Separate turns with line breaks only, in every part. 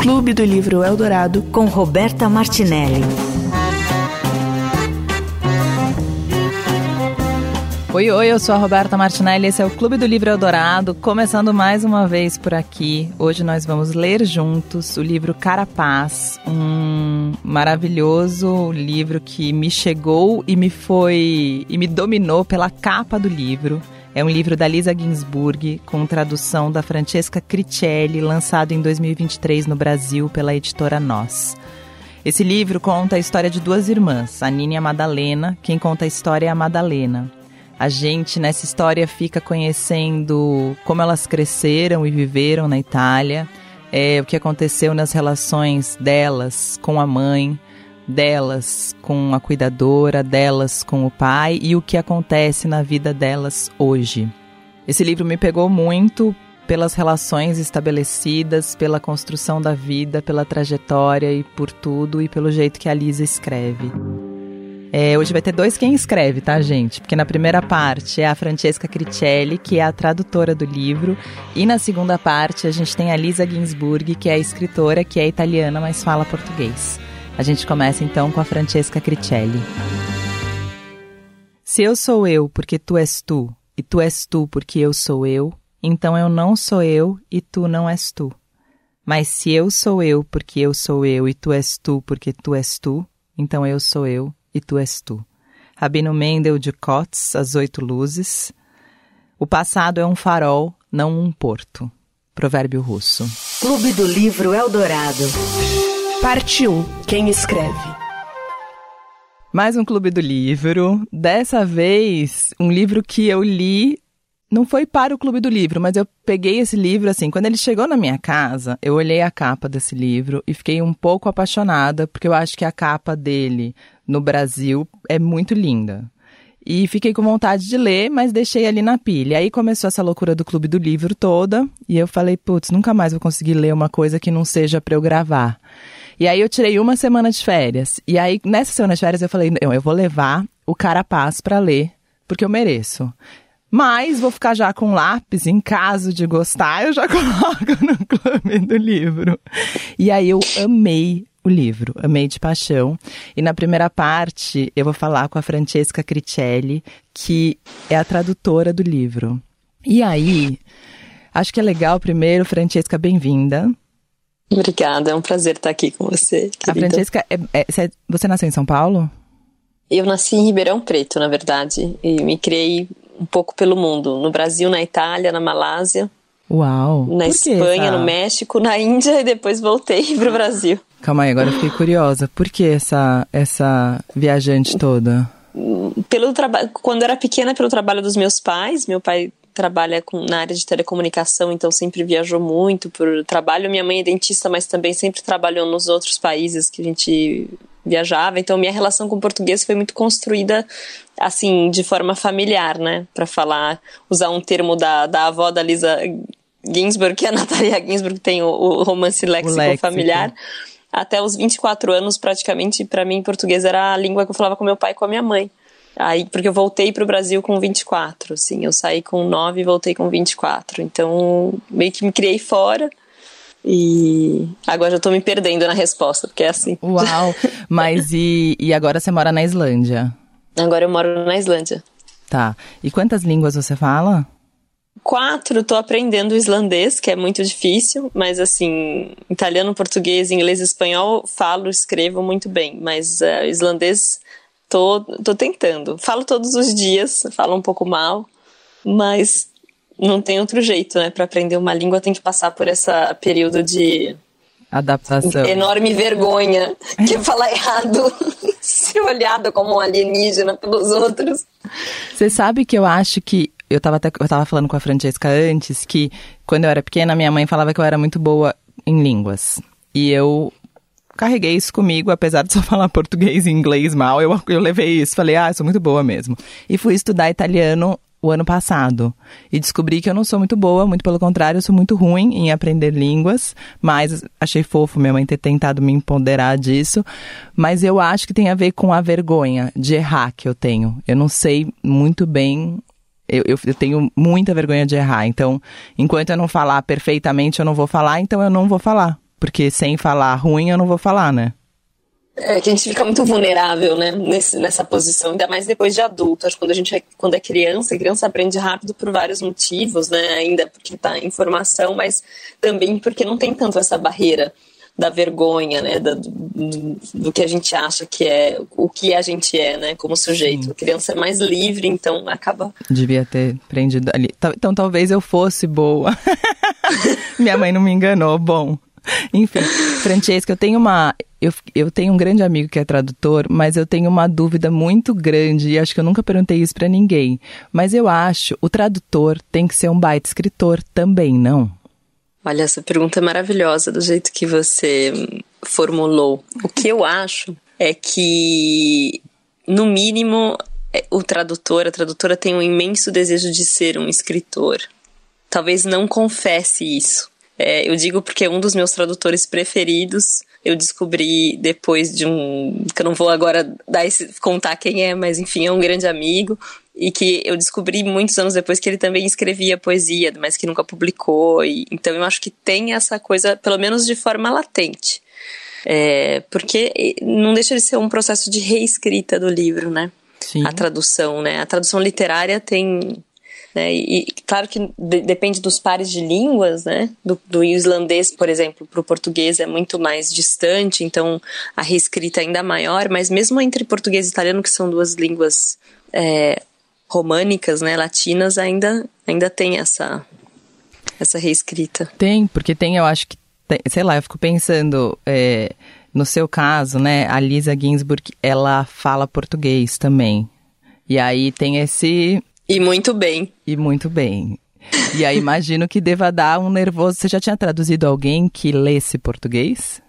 Clube do Livro Eldorado
com Roberta Martinelli.
Oi, oi, eu sou a Roberta Martinelli, esse é o Clube do Livro Eldorado, começando mais uma vez por aqui. Hoje nós vamos ler juntos o livro Carapaz, um maravilhoso livro que me chegou e me foi e me dominou pela capa do livro. É um livro da Lisa Ginsburg, com tradução da Francesca Cricelli, lançado em 2023 no Brasil pela editora Nós. Esse livro conta a história de duas irmãs, a Nina e a Madalena. Quem conta a história é a Madalena. A gente nessa história fica conhecendo como elas cresceram e viveram na Itália, é, o que aconteceu nas relações delas com a mãe, delas com a cuidadora, delas com o pai e o que acontece na vida delas hoje. Esse livro me pegou muito pelas relações estabelecidas, pela construção da vida, pela trajetória e por tudo e pelo jeito que a Lisa escreve. É, hoje vai ter dois quem escreve, tá, gente? Porque na primeira parte é a Francesca Cricelli, que é a tradutora do livro, e na segunda parte a gente tem a Lisa Ginsburg, que é a escritora, que é italiana, mas fala português. A gente começa então com a Francesca Cricelli. Se eu sou eu porque tu és tu, e tu és tu porque eu sou eu, então eu não sou eu e tu não és tu. Mas se eu sou eu porque eu sou eu e tu és tu porque tu és tu, então eu sou eu e tu és tu. Rabino Mendel de Kotz, As Oito Luzes. O passado é um farol, não um porto. Provérbio russo.
Clube do Livro Eldorado.
Parte 1. Quem escreve?
Mais um Clube do Livro. Dessa vez, um livro que eu li não foi para o Clube do Livro, mas eu peguei esse livro assim. Quando ele chegou na minha casa, eu olhei a capa desse livro e fiquei um pouco apaixonada, porque eu acho que a capa dele no Brasil é muito linda. E fiquei com vontade de ler, mas deixei ali na pilha. Aí começou essa loucura do Clube do Livro toda, e eu falei, putz, nunca mais vou conseguir ler uma coisa que não seja para eu gravar. E aí eu tirei uma semana de férias. E aí, nessa semana de férias, eu falei, não, eu vou levar o Carapaz para ler, porque eu mereço. Mas vou ficar já com lápis, em caso de gostar, eu já coloco no clube do livro. E aí eu amei o livro, amei de paixão. E na primeira parte eu vou falar com a Francesca Cricelli, que é a tradutora do livro. E aí, acho que é legal primeiro, Francesca, bem-vinda.
Obrigada, é um prazer estar aqui com você. Querida.
A Francesca, é, é, você nasceu em São Paulo?
Eu nasci em Ribeirão Preto, na verdade, e me criei um pouco pelo mundo, no Brasil, na Itália, na Malásia.
Uau!
Na Espanha, essa... no México, na Índia e depois voltei para o Brasil.
Calma aí, agora eu fiquei curiosa. Por que essa, essa viajante toda?
Pelo trabalho, quando eu era pequena, pelo trabalho dos meus pais. Meu pai trabalha com, na área de telecomunicação, então sempre viajou muito por trabalho. Minha mãe é dentista, mas também sempre trabalhou nos outros países que a gente viajava. Então minha relação com o português foi muito construída assim de forma familiar, né? Para falar, usar um termo da, da avó da Lisa Ginsburg, que é a Natalia Ginsburg tem o, o romance léxico, léxico familiar. Até os 24 anos, praticamente, para mim, português era a língua que eu falava com meu pai e com a minha mãe. Aí, porque eu voltei para o Brasil com 24, assim, eu saí com 9 e voltei com 24. Então, meio que me criei fora. E agora já estou me perdendo na resposta, porque é assim.
Uau! Mas e, e agora você mora na Islândia?
Agora eu moro na Islândia.
Tá. E quantas línguas você fala?
Quatro, estou aprendendo islandês, que é muito difícil, mas assim, italiano, português, inglês e espanhol, falo, escrevo muito bem, mas uh, islandês tô, tô tentando. Falo todos os dias, falo um pouco mal, mas não tem outro jeito, né? Para aprender uma língua tem que passar por esse período de
adaptação.
Enorme vergonha que falar errado, ser olhado como um alienígena pelos outros.
Você sabe que eu acho que eu estava até eu tava falando com a Francesca antes que quando eu era pequena minha mãe falava que eu era muito boa em línguas. E eu carreguei isso comigo, apesar de só falar português e inglês mal, eu, eu levei isso, falei, ah, sou muito boa mesmo. E fui estudar italiano o ano passado e descobri que eu não sou muito boa, muito pelo contrário, eu sou muito ruim em aprender línguas, mas achei fofo minha mãe ter tentado me empoderar disso, mas eu acho que tem a ver com a vergonha de errar que eu tenho. Eu não sei muito bem Eu, eu, eu, tenho muita vergonha de errar. Então, enquanto eu não falar perfeitamente, eu não vou falar, então eu não vou falar. Porque sem falar ruim, eu não vou falar, né?
É que a gente fica muito vulnerável, né, Nesse, nessa posição, ainda mais depois de adulto. Acho que quando a gente é, quando é criança, a criança aprende rápido por vários motivos, né, ainda porque tá em formação, mas também porque não tem tanto essa barreira da vergonha, né, do, do, do, que a gente acha que é, o que a gente é, né, como sujeito. Sim. A criança é mais livre, então acaba...
Devia ter aprendido ali. Então talvez eu fosse boa. Minha mãe não me enganou, bom. Enfim, Francesca, eu tenho uma. Eu, eu tenho um grande amigo que é tradutor, mas eu tenho uma dúvida muito grande e acho que eu nunca perguntei isso para ninguém. Mas eu acho o tradutor tem que ser um baita escritor também, não?
Olha, essa pergunta é maravilhosa do jeito que você formulou. O que eu acho é que, no mínimo, é, o tradutor, a tradutora tem um imenso desejo de ser um escritor. Talvez não confesse isso. É, eu digo porque um dos meus tradutores preferidos eu descobri depois de um. que eu não vou agora dar esse, contar quem é, mas enfim, é um grande amigo. E que eu descobri muitos anos depois que ele também escrevia poesia, mas que nunca publicou. E, então eu acho que tem essa coisa, pelo menos de forma latente. É, porque não deixa de ser um processo de reescrita do livro, né? Sim. A tradução, né? A tradução literária tem né? E, claro que de, depende dos pares de línguas, né? Do, do islandês, por exemplo, para o português é muito mais distante, então a reescrita é ainda maior, mas mesmo entre português e italiano, que são duas línguas é, românicas, né, latinas, ainda, ainda tem essa, essa reescrita.
Tem, porque tem, eu acho que, tem, sei lá, eu fico pensando. É, no seu caso, né, a Lisa Ginsburg, ela fala português também. E aí tem esse
e muito bem.
E muito bem. E aí imagino que deva dar um nervoso. Você já tinha traduzido alguém que lesse português?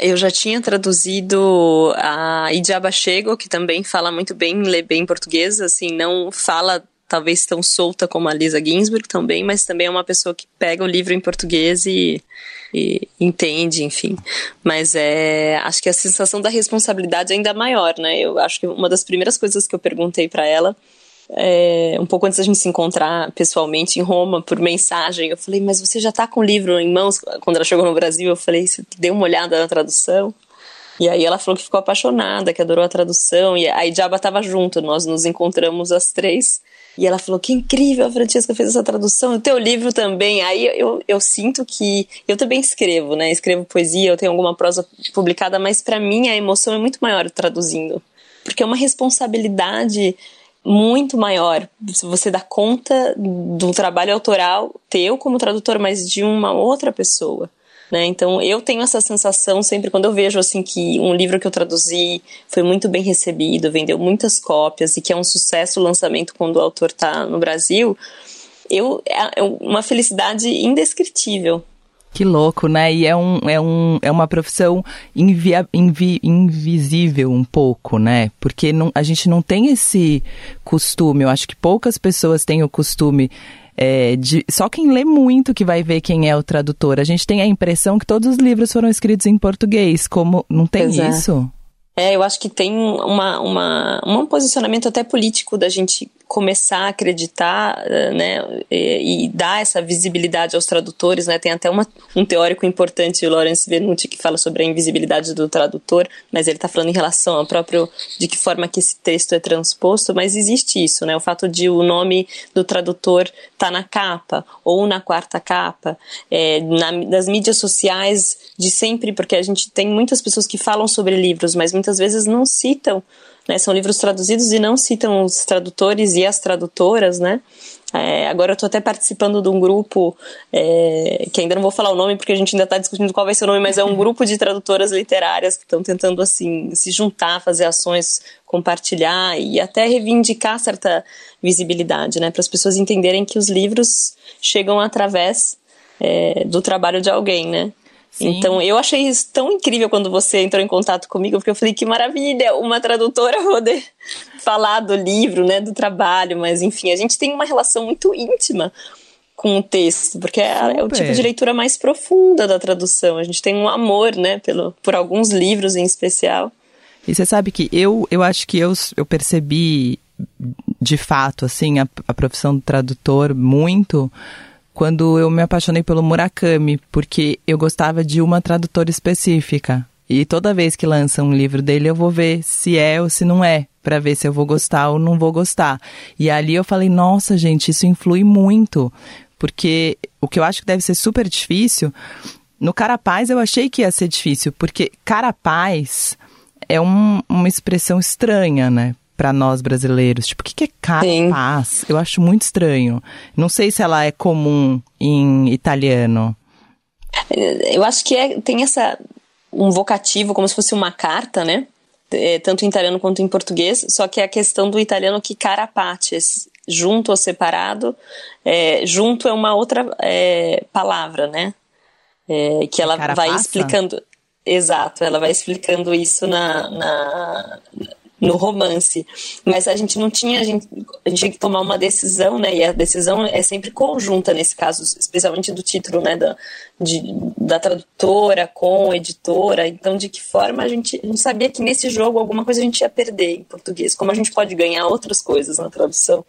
Eu já tinha traduzido a Idiaba Chego, que também fala muito bem, lê bem português, assim, não fala talvez tão solta como a Lisa Ginsburg também, mas também é uma pessoa que pega o livro em português e, e entende, enfim. Mas é, acho que a sensação da responsabilidade é ainda maior, né? Eu acho que uma das primeiras coisas que eu perguntei para ela é, um pouco antes da gente se encontrar pessoalmente em Roma, por mensagem, eu falei, mas você já está com o livro em mãos? Quando ela chegou no Brasil, eu falei, você deu uma olhada na tradução? E aí ela falou que ficou apaixonada, que adorou a tradução, e aí Jaba estava junto, nós nos encontramos as três, e ela falou, que incrível, a Francesca fez essa tradução, o teu livro também, aí eu, eu sinto que, eu também escrevo, né, escrevo poesia, eu tenho alguma prosa publicada, mas para mim a emoção é muito maior traduzindo, porque é uma responsabilidade muito maior. Se você dá conta do trabalho autoral teu como tradutor, mas de uma outra pessoa. Né? Então eu tenho essa sensação sempre quando eu vejo assim que um livro que eu traduzi foi muito bem recebido, vendeu muitas cópias e que é um sucesso o lançamento quando o autor está no Brasil, eu é, é uma felicidade indescritível.
Que louco, né? E é, um, é, um, é uma profissão invia, invi, invisível um pouco, né? Porque não, a gente não tem esse costume. Eu acho que poucas pessoas têm o costume é, de, só quem lê muito que vai ver quem é o tradutor. A gente tem a impressão que todos os livros foram escritos em português. Como não tem é. isso?
É. eu acho que tem uma, uma, um posicionamento até político da gente começar a acreditar eh, né, e, e, dar essa visibilidade aos tradutores. Né? Tem até uma, um teórico importante, o Lawrence Venuti, que fala sobre a invisibilidade do tradutor, mas ele está falando em relação ao próprio de que forma que esse texto é transposto, mas existe isso, né? o fato de o nome do tradutor estar tá na capa ou na quarta capa, é, na, nas mídias sociais de sempre, porque a gente tem muitas pessoas que falam sobre livros, mas muitas vezes não citam né? São livros traduzidos e não citam os tradutores e as tradutoras, né? É, agora eu estou até participando de um grupo, é, que ainda não vou falar o nome porque a gente ainda está discutindo qual vai ser o nome, mas é um grupo de tradutoras literárias que estão tentando assim se juntar, fazer ações, compartilhar e até reivindicar certa visibilidade, né, para as pessoas entenderem que os livros chegam através é, do trabalho de alguém, né? Sim. Então eu achei isso tão incrível quando você entrou em contato comigo, porque eu falei que maravilha, uma tradutora poder falar do livro, né, do trabalho, mas enfim, a gente tem uma relação muito íntima com o texto, porque é, é, o tipo de leitura mais profunda da tradução. A gente tem um amor, né, pelo, por alguns livros em especial.
E você sabe que eu, eu acho que eu, eu percebi de fato, assim, a, a profissão do tradutor muito quando eu me apaixonei pelo Murakami, porque eu gostava de uma tradutora específica. E toda vez que lança um livro dele, eu vou ver se é ou se não é, para ver se eu vou gostar ou não vou gostar. E ali eu falei, nossa, gente, isso influi muito. Porque o que eu acho que deve ser super difícil, no Carapaz eu achei que ia ser difícil, porque Carapaz é um, uma expressão estranha, né? Para nós brasileiros. Tipo, o que, que é carapaz? Eu acho muito estranho. Não sei se ela é comum em italiano.
Eu acho que é, tem essa um vocativo como se fosse uma carta, né? É, tanto em italiano quanto em português. Só que é a questão do italiano que carapate, junto ou separado, é, junto é uma outra é, palavra, né? É, que ela Carapaça? vai explicando. Exato, ela vai explicando isso na, na, no romance. Mas a gente não tinha, a gente, a gente tinha que tomar uma decisão, né? E a decisão é sempre conjunta nesse caso, especialmente do título, né? Da, de, da tradutora com editora. Então, de que forma a gente, gente sabia que nesse jogo alguma coisa a gente ia perder em português. Como a gente pode ganhar outras coisas na tradução.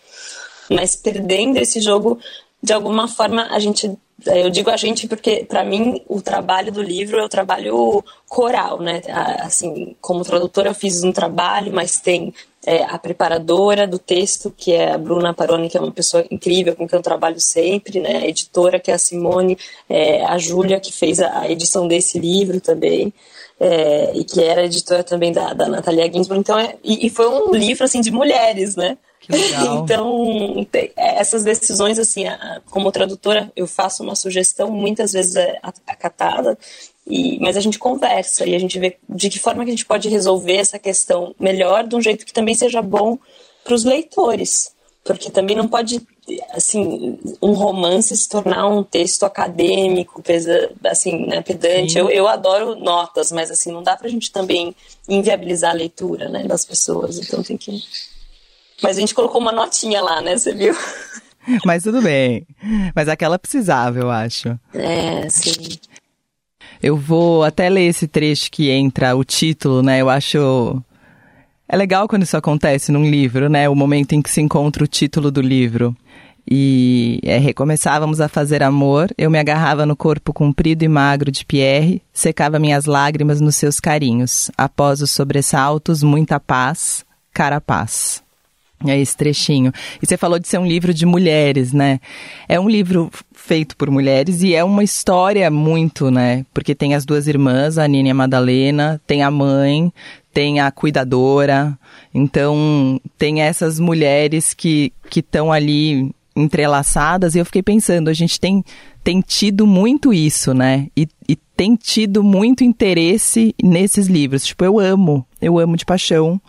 Mas perdendo esse jogo, de alguma forma a gente eu digo a gente porque, para mim, o trabalho do livro é o trabalho coral, né? Assim, como tradutora eu fiz um trabalho, mas tem é, a preparadora do texto, que é a Bruna Paroni, que é uma pessoa incrível, com quem eu trabalho sempre, né? A editora, que é a Simone, é, a Júlia, que fez a, edição desse livro também. É, e que era editora também da, da Natalia Ginsburg. Então, é, e, e, foi um livro assim de mulheres, né? então, é, essas decisões, assim, como tradutora, eu faço uma sugestão, muitas vezes é acatada, e, mas a gente conversa e a gente vê de que forma que a gente pode resolver essa questão melhor, de um jeito que também seja bom para os leitores. Porque também não pode, assim, um romance se tornar um texto acadêmico, pesa, assim, né, pedante. Eu, eu adoro notas, mas, assim, não dá para a gente também inviabilizar a leitura, né, das pessoas. Então tem que mas a gente colocou uma notinha lá, né? Você viu?
Mas tudo bem. Mas aquela precisava, eu acho.
É, sim.
Eu vou até ler esse trecho que entra o título, né? Eu acho. É legal quando isso acontece num livro, né? O momento em que se encontra o título do livro. E é, recomeçávamos a fazer amor, eu me agarrava no corpo comprido e magro de Pierre, secava minhas lágrimas nos seus carinhos. Após os sobressaltos, muita paz, cara paz. É esse trechinho. E você falou de ser um livro de mulheres, né? É um livro feito por mulheres e é uma história muito, né? Porque tem as duas irmãs, a Nina e a Madalena, tem a mãe, tem a cuidadora. Então, tem essas mulheres que estão ali entrelaçadas e eu fiquei pensando, a gente tem, tem tido muito isso, né? E, e tem tido muito interesse nesses livros. Tipo, eu amo, eu amo de paixão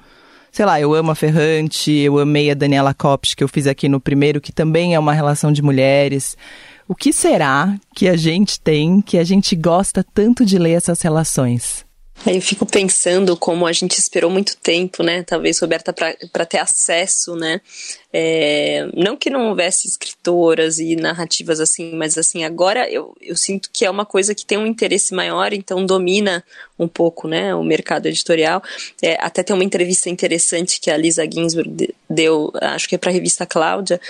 sei lá, eu amo a Ferrante, eu amei a Daniela Copes, que eu fiz aqui no primeiro, que também é uma relação de mulheres. O que será que a gente tem que a gente gosta tanto de ler essas relações?
Eu fico pensando como a gente esperou muito tempo, né? Talvez, Roberta, para ter acesso, né? É, não que não houvesse escritoras e narrativas assim, mas assim, agora eu, eu sinto que é uma coisa que tem um interesse maior, então domina um pouco né, o mercado editorial. É, até tem uma entrevista interessante que a Lisa Ginsburg deu, acho que é para a revista Cláudia,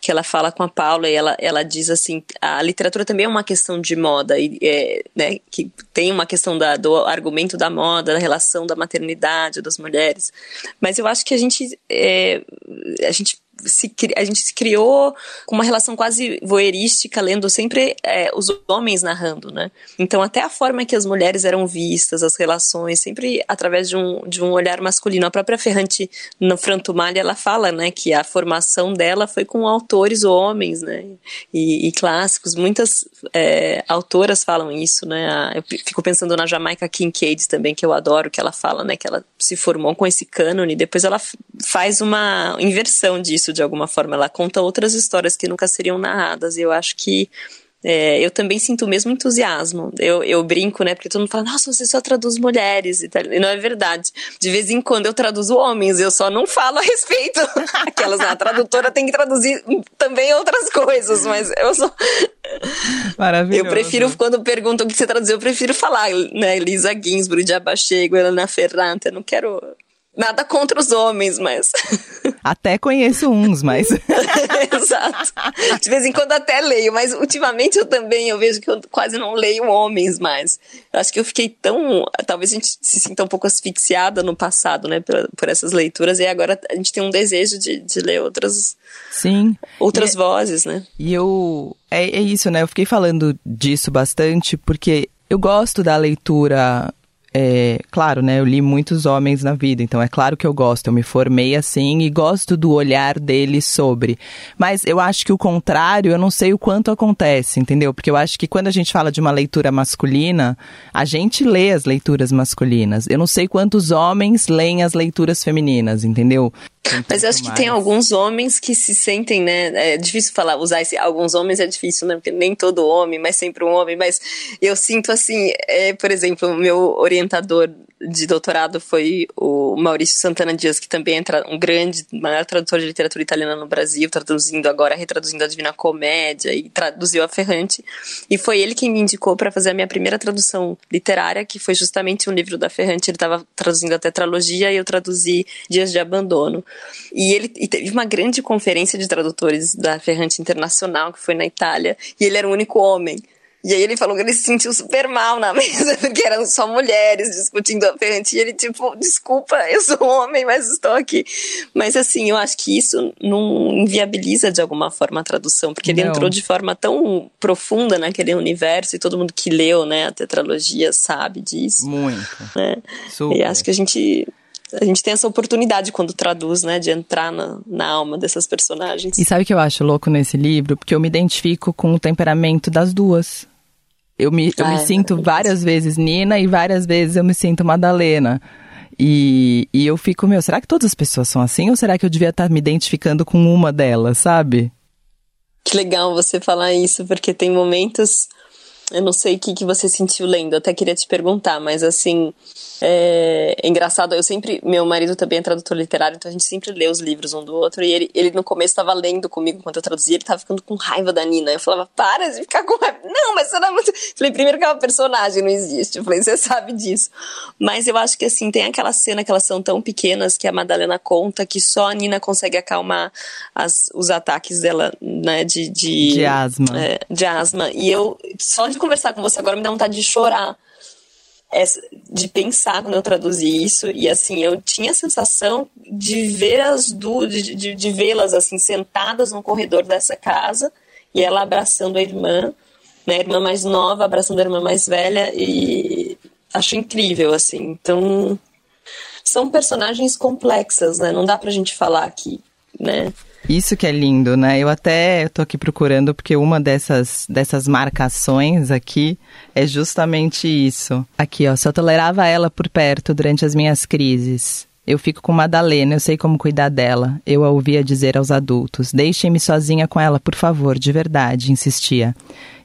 que ela fala com a Paula e ela, ela diz assim: a literatura também é uma questão de moda, e, é, né, que tem uma questão da, do argumento da moda, da relação da maternidade das mulheres, mas eu acho que a gente, é, a gente se, a gente se criou com uma relação quase voyeurística, lendo sempre é, os homens narrando, né? Então, até a forma que as mulheres eram vistas, as relações, sempre através de um, de um olhar masculino. A própria Ferrante, no Frantumalha, ela fala, né, que a formação dela foi com autores homens, né? E, e clássicos. Muitas é, autoras falam isso, né? Eu fico pensando na Jamaica Kincaid também, que eu adoro, que ela fala, né, que ela se formou com esse cânone, depois ela faz uma inversão disso de alguma forma. Ela conta outras histórias que nunca seriam narradas. E eu acho que é, eu também sinto o mesmo entusiasmo. Eu, eu brinco, né? Porque todo mundo fala, nossa, você só traduz mulheres e tal. E não é verdade. De vez em quando eu traduzo homens, eu só não falo a respeito. Aquelas, a tradutora tem que traduzir também outras coisas, mas eu sou.
Maravilhoso.
Eu prefiro, quando perguntam o que você traduziu, eu prefiro falar, né? Lisa Ginsburg, Diaba Chego, Helena Ferrante. Eu não quero Nada contra os homens, mas.
Até conheço uns, mas.
Exato. De vez em quando até leio, mas ultimamente eu também eu vejo que eu quase não leio homens mais. Eu acho que eu fiquei tão. Talvez a gente se sinta um pouco asfixiada no passado, né, por, por essas leituras, e agora a gente tem um desejo de, de ler outras.
Sim.
Outras
e,
vozes, né?
E eu. É, é isso, né? Eu fiquei falando disso bastante porque eu gosto da leitura é, claro, né? Eu li muitos homens na vida, então é claro que eu gosto. Eu me formei assim e gosto do olhar deles sobre. Mas eu acho que o contrário, eu não sei o quanto acontece, entendeu? Porque eu acho que quando a gente fala de uma leitura masculina, a gente lê as leituras masculinas. Eu não sei quantos homens leem as leituras femininas, entendeu?
Mas eu acho que tem alguns homens que se sentem, né? É difícil falar, usar esse. Alguns homens é difícil, né? Porque nem todo homem, mas sempre um homem. Mas eu sinto assim, é, por exemplo, o meu orientador de doutorado foi o Maurício Santana Dias, que também é um grande, maior tradutor de literatura italiana no Brasil, traduzindo agora, retraduzindo a Divina Comédia e traduziu a Ferrante. E foi ele quem me indicou para fazer a minha primeira tradução literária, que foi justamente um livro da Ferrante. Ele estava traduzindo a tetralogia e eu traduzi Dias de Abandono. E ele e teve uma grande conferência de tradutores da Ferrante Internacional, que foi na Itália, e ele era o único homem. E aí ele falou que ele se sentiu super mal na mesa, porque eram só mulheres discutindo a Ferrante. E ele, tipo, desculpa, eu sou homem, mas estou aqui. Mas assim, eu acho que isso não inviabiliza de alguma forma a tradução, porque ele não. entrou de forma tão profunda naquele universo e todo mundo que leu, né, a tetralogia sabe disso.
Muito.
Né? Super. E acho que a gente a gente tem essa oportunidade quando traduz, né, de entrar na, na alma dessas personagens.
E sabe o que eu acho louco nesse livro? Porque eu me identifico com o temperamento das duas. Eu me, eu me sinto várias vezes Nina e várias vezes eu me sinto Madalena. E, e eu fico, meu, será que todas as pessoas são assim? Ou será que eu devia estar me identificando com uma delas, sabe?
Que legal você falar isso, porque tem momentos. Eu não sei o que, que você sentiu lendo, eu até queria te perguntar, mas assim. É, é, engraçado, eu sempre. Meu marido também é tradutor literário, então a gente sempre lê os livros um do outro. E ele, ele no começo estava lendo comigo enquanto eu traduzia, ele estava ficando com raiva da Nina. Eu falava, para de ficar com raiva. Não, mas você não é muito. falei, primeiro que é uma personagem, não existe. Eu falei, você sabe disso. Mas eu acho que assim, tem aquela cena que elas são tão pequenas que a Madalena conta que só a Nina consegue acalmar as, os ataques dela, né, de. De,
de asma.
É, de asma. E eu, só de conversar com você agora me dá vontade de chorar de pensar quando eu traduzi isso. E assim eu tinha a sensação de ver as duas de, de, de vê-las assim sentadas no corredor dessa casa e ela abraçando a irmã né, a irmã mais nova abraçando a irmã mais velha e acho incrível assim. Então são personagens complexas né? Não dá pra gente falar aqui né
isso que é lindo, né? Eu até tô aqui procurando porque uma dessas, dessas marcações aqui é justamente isso. Aqui, ó, só tolerava ela por perto durante as minhas crises. Eu fico com Madalena, eu sei como cuidar dela. Eu a ouvia dizer aos adultos: Deixem-me sozinha com ela, por favor, de verdade, insistia.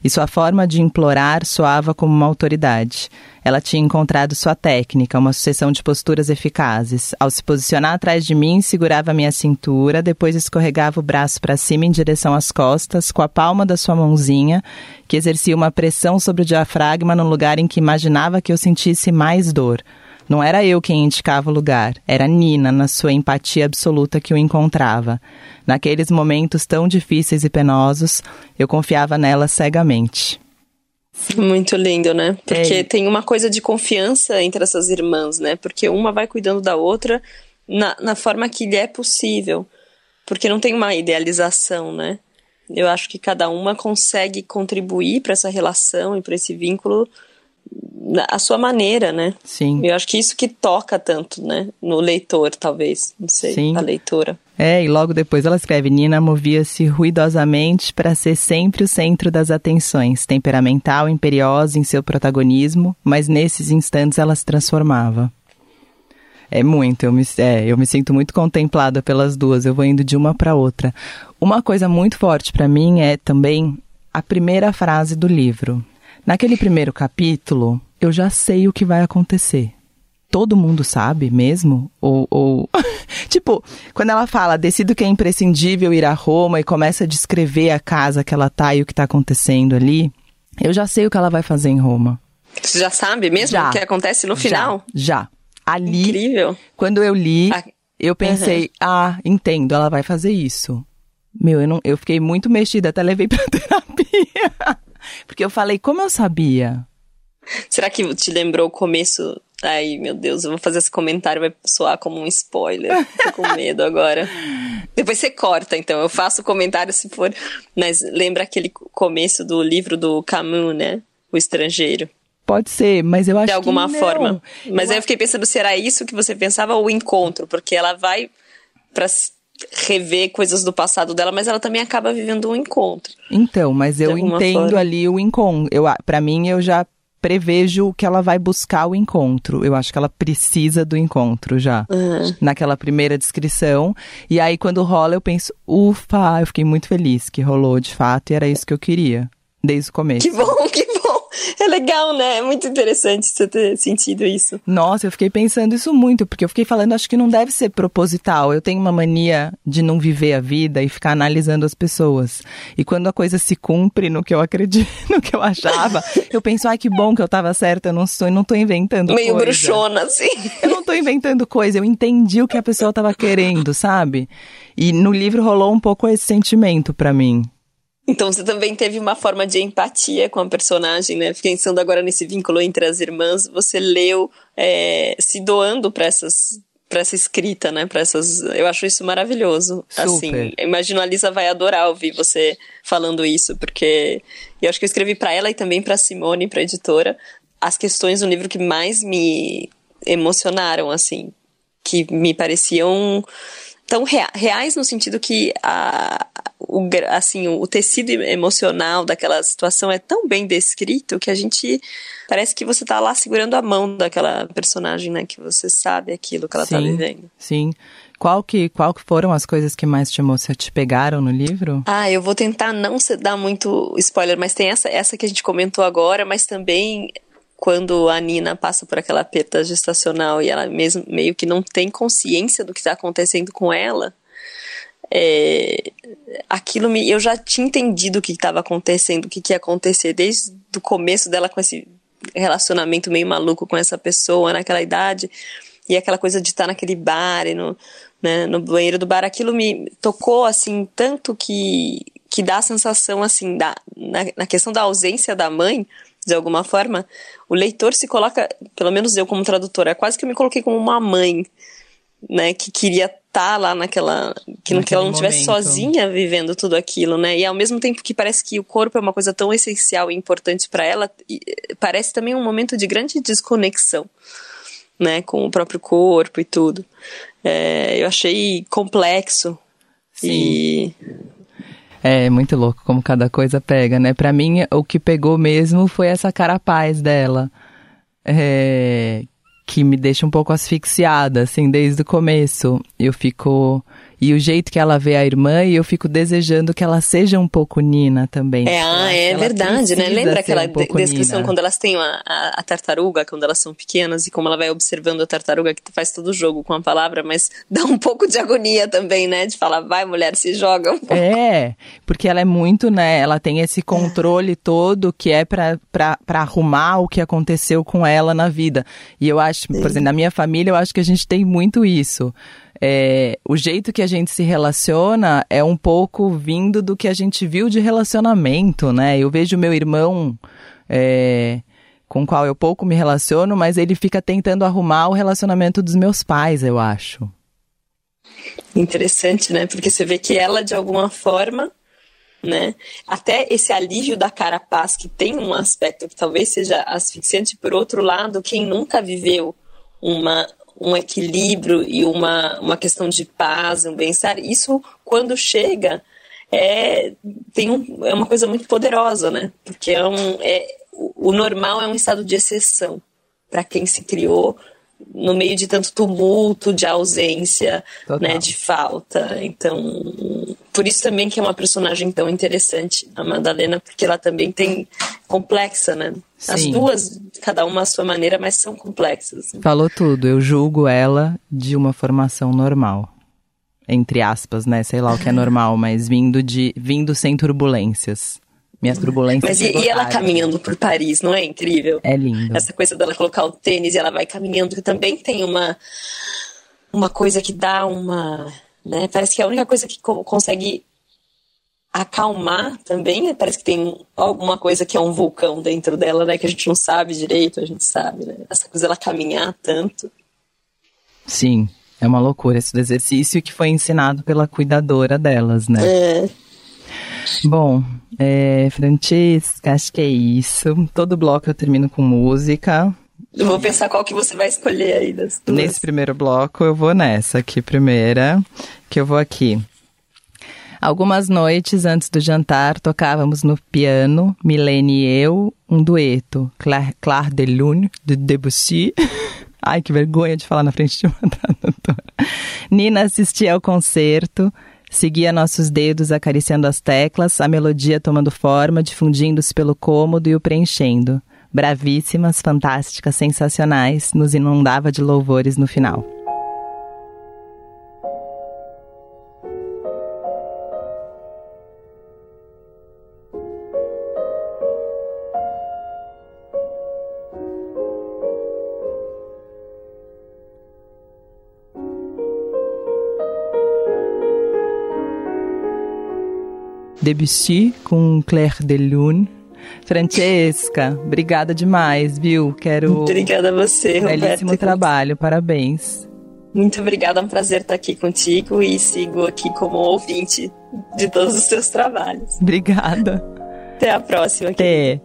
E sua forma de implorar soava como uma autoridade. Ela tinha encontrado sua técnica, uma sucessão de posturas eficazes. Ao se posicionar atrás de mim, segurava minha cintura, depois escorregava o braço para cima em direção às costas, com a palma da sua mãozinha, que exercia uma pressão sobre o diafragma no lugar em que imaginava que eu sentisse mais dor. Não era eu quem indicava o lugar, era Nina, na sua empatia absoluta que o encontrava. Naqueles momentos tão difíceis e penosos, eu confiava nela cegamente.
Muito lindo, né? Porque é. tem uma coisa de confiança entre essas irmãs, né? Porque uma vai cuidando da outra na, na forma que lhe é possível. Porque não tem uma idealização, né? Eu acho que cada uma consegue contribuir para essa relação e para esse vínculo a sua maneira, né?
Sim.
Eu acho que isso que toca tanto, né? No leitor, talvez. Não sei, Sim. a leitora.
É, e logo depois ela escreve: Nina movia-se ruidosamente para ser sempre o centro das atenções, temperamental, imperiosa em seu protagonismo, mas nesses instantes ela se transformava. É muito, eu me, é, eu me sinto muito contemplada pelas duas, eu vou indo de uma para outra. Uma coisa muito forte para mim é também a primeira frase do livro. Naquele primeiro capítulo, eu já sei o que vai acontecer. Todo mundo sabe mesmo? Ou. ou... tipo, quando ela fala, decido que é imprescindível ir a Roma e começa a descrever a casa que ela tá e o que tá acontecendo ali, eu já sei o que ela vai fazer em Roma.
Você já sabe mesmo já. o que acontece no final?
Já. já. ali,
Incrível.
quando eu li,
Ah,
eu pensei, ah, entendo, ela vai fazer isso. Meu, eu, não, eu fiquei muito mexida, até levei pra terapia. Porque eu falei, como eu sabia?
Será que te lembrou o começo? Ai, meu Deus, eu vou fazer esse comentário, vai soar como um spoiler. Tô com medo agora. Depois você corta, então. Eu faço o comentário se for. Mas lembra aquele começo do livro do Camus, né? O Estrangeiro.
Pode ser, mas eu acho
De alguma
que
forma. Mas
Eu
aí eu fiquei pensando se era isso que você pensava ou o encontro, porque ela vai pra s- rever coisas do passado dela, mas ela também acaba vivendo um encontro.
Então, mas eu entendo
forma.
ali o encontro. Eu, para mim, eu já prevejo que ela vai buscar o encontro. Eu acho que ela precisa do encontro já.
Uhum.
Naquela primeira descrição. E aí, quando rola, eu penso, ufa, eu fiquei muito feliz que rolou de fato e era isso que eu queria. Desde o começo.
Que bom, que bom. É legal, né? É muito interessante você ter sentido isso.
Nossa, eu fiquei pensando isso muito, porque eu fiquei falando, acho que não deve ser proposital. Eu tenho uma mania de não viver a vida e ficar analisando as pessoas. E quando a coisa se cumpre no que eu acredito, no que eu achava, eu penso, ai, que bom que eu tava certa, eu não sou, eu não tô inventando
Meio
coisa.
bruxona, assim.
Eu não tô inventando coisa, eu entendi o que a pessoa tava querendo, sabe? E no livro rolou um pouco esse sentimento pra mim.
Então você também teve uma forma de empatia com a personagem, né? Pensando agora nesse vínculo entre as irmãs, você leu é, se doando para essas para essa escrita, né? Para essas, eu acho isso maravilhoso. Assim,
Super.
eu imagino a Lisa vai adorar ouvir você falando isso, porque eu acho que eu escrevi para ela e também para Simone, para editora, as questões do livro que mais me emocionaram, assim, que me pareciam tão rea- reais no sentido que a, o, assim, o tecido emocional daquela situação é tão bem descrito que a gente parece que você tá lá segurando a mão daquela personagem, né? Que você sabe aquilo que ela tá
Sim.
vivendo.
Sim. Qual que, qual que foram as coisas que mais te, te pegaram no livro?
Ah, eu vou tentar não dar muito spoiler, mas tem essa, essa que a gente comentou agora, mas também quando a Nina passa por aquela perda gestacional e ela mesmo meio que não tem consciência do que está acontecendo com ela, é, aquilo me, eu já tinha entendido o que estava acontecendo, o que, que ia acontecer desde o começo dela com esse relacionamento meio maluco com essa pessoa naquela idade e aquela coisa de estar naquele bar e no, né, no banheiro do bar, aquilo me tocou assim tanto que que dá a sensação assim da na, na questão da ausência da mãe de alguma forma o leitor se coloca pelo menos eu como tradutora quase que eu me coloquei como uma mãe né que queria estar lá naquela que, não- que ela não
Naquele
estivesse sozinha vivendo tudo aquilo né? E ao mesmo tempo que parece que o corpo é uma coisa tão essencial e importante para ela eh, parece também um momento de grande desconexão né com o próprio corpo e tudo. É, eu achei complexo e
É muito louco como cada coisa pega, né? Pra mim, o que pegou mesmo foi essa carapaz dela. É, que me deixa um pouco asfixiada, assim, desde o começo. Eu fico. E o jeito que ela vê a irmã, e eu fico desejando que ela seja um pouco Nina também.
É, ah, é verdade, né? Lembra aquela
um
de- descrição
Nina.
quando elas têm a, a, a tartaruga, quando elas são pequenas, e como ela vai observando a tartaruga que faz todo o jogo com a palavra, mas dá um pouco de agonia também, né? De falar, vai mulher, se joga um pouco.
É, porque ela é muito, né? Ela tem esse controle todo que é pra arrumar o que aconteceu com ela na vida. E eu acho, por exemplo, na minha família, eu acho que a gente tem muito isso. É, o jeito que a gente se relaciona é um pouco vindo do que a gente viu de relacionamento, né? Eu vejo meu irmão. é, com o qual eu pouco me relaciono, mas ele fica tentando arrumar o relacionamento dos meus pais, eu acho.
Interessante, né? Porque você vê que ela, de alguma forma, né? Até esse alívio da carapaz, que tem um aspecto que talvez seja asfixiante, por outro lado, quem nunca viveu uma, um equilíbrio e uma, uma questão de paz, um bem-estar, isso, quando chega, é, tem um, é uma coisa muito poderosa, né? Porque é um, é, o, normal é um estado de exceção para quem se criou no meio de tanto tumulto, de ausência,
Total.
né, de falta. Então, por isso também que é uma personagem tão interessante, a Madalena, porque ela também tem complexa, né? As
Sim.
duas, cada uma à sua maneira, mas são complexas.
Falou tudo. Eu julgo ela de uma formação normal. Entre aspas, né? Sei lá o que é normal, mas vindo de vindo sem turbulências. Minhas turbulências.
Mas e, e, ela caminhando por Paris, não é incrível?
É lindo.
Essa coisa dela colocar o tênis e ela vai caminhando, que também tem uma, uma coisa que dá uma. Né? Parece que é a única coisa que consegue acalmar também, né? Parece que tem alguma coisa que é um vulcão dentro dela, né? Que a gente não sabe direito, a gente sabe, né? Essa coisa ela caminhar tanto.
Sim, é uma loucura esse exercício que foi ensinado pela cuidadora delas, né?
É.
Bom, é, Francesca, acho que é isso. Todo bloco eu termino com música.
Eu vou pensar qual que você vai escolher aí das duas.
Nesse primeiro bloco eu vou nessa aqui primeira, que eu vou aqui. Algumas noites antes do jantar tocávamos no piano, Milene e eu, um dueto, Claire, Claire de Lune, de Debussy. Ai, que vergonha de falar na frente de uma tradutora. Nina assistia ao concerto, seguia nossos dedos acariciando as teclas, a melodia tomando forma, difundindo-se pelo cômodo e o preenchendo. Bravíssimas, fantásticas, sensacionais, nos inundava de louvores no final. Debussy com Claire de Lune. Francesca, obrigada demais, viu? Quero.
Obrigada a você, Roberto.
Belíssimo trabalho, parabéns.
Muito obrigada, é um prazer estar aqui contigo e sigo aqui como ouvinte de todos os seus trabalhos.
Obrigada.
Até a próxima.
Até.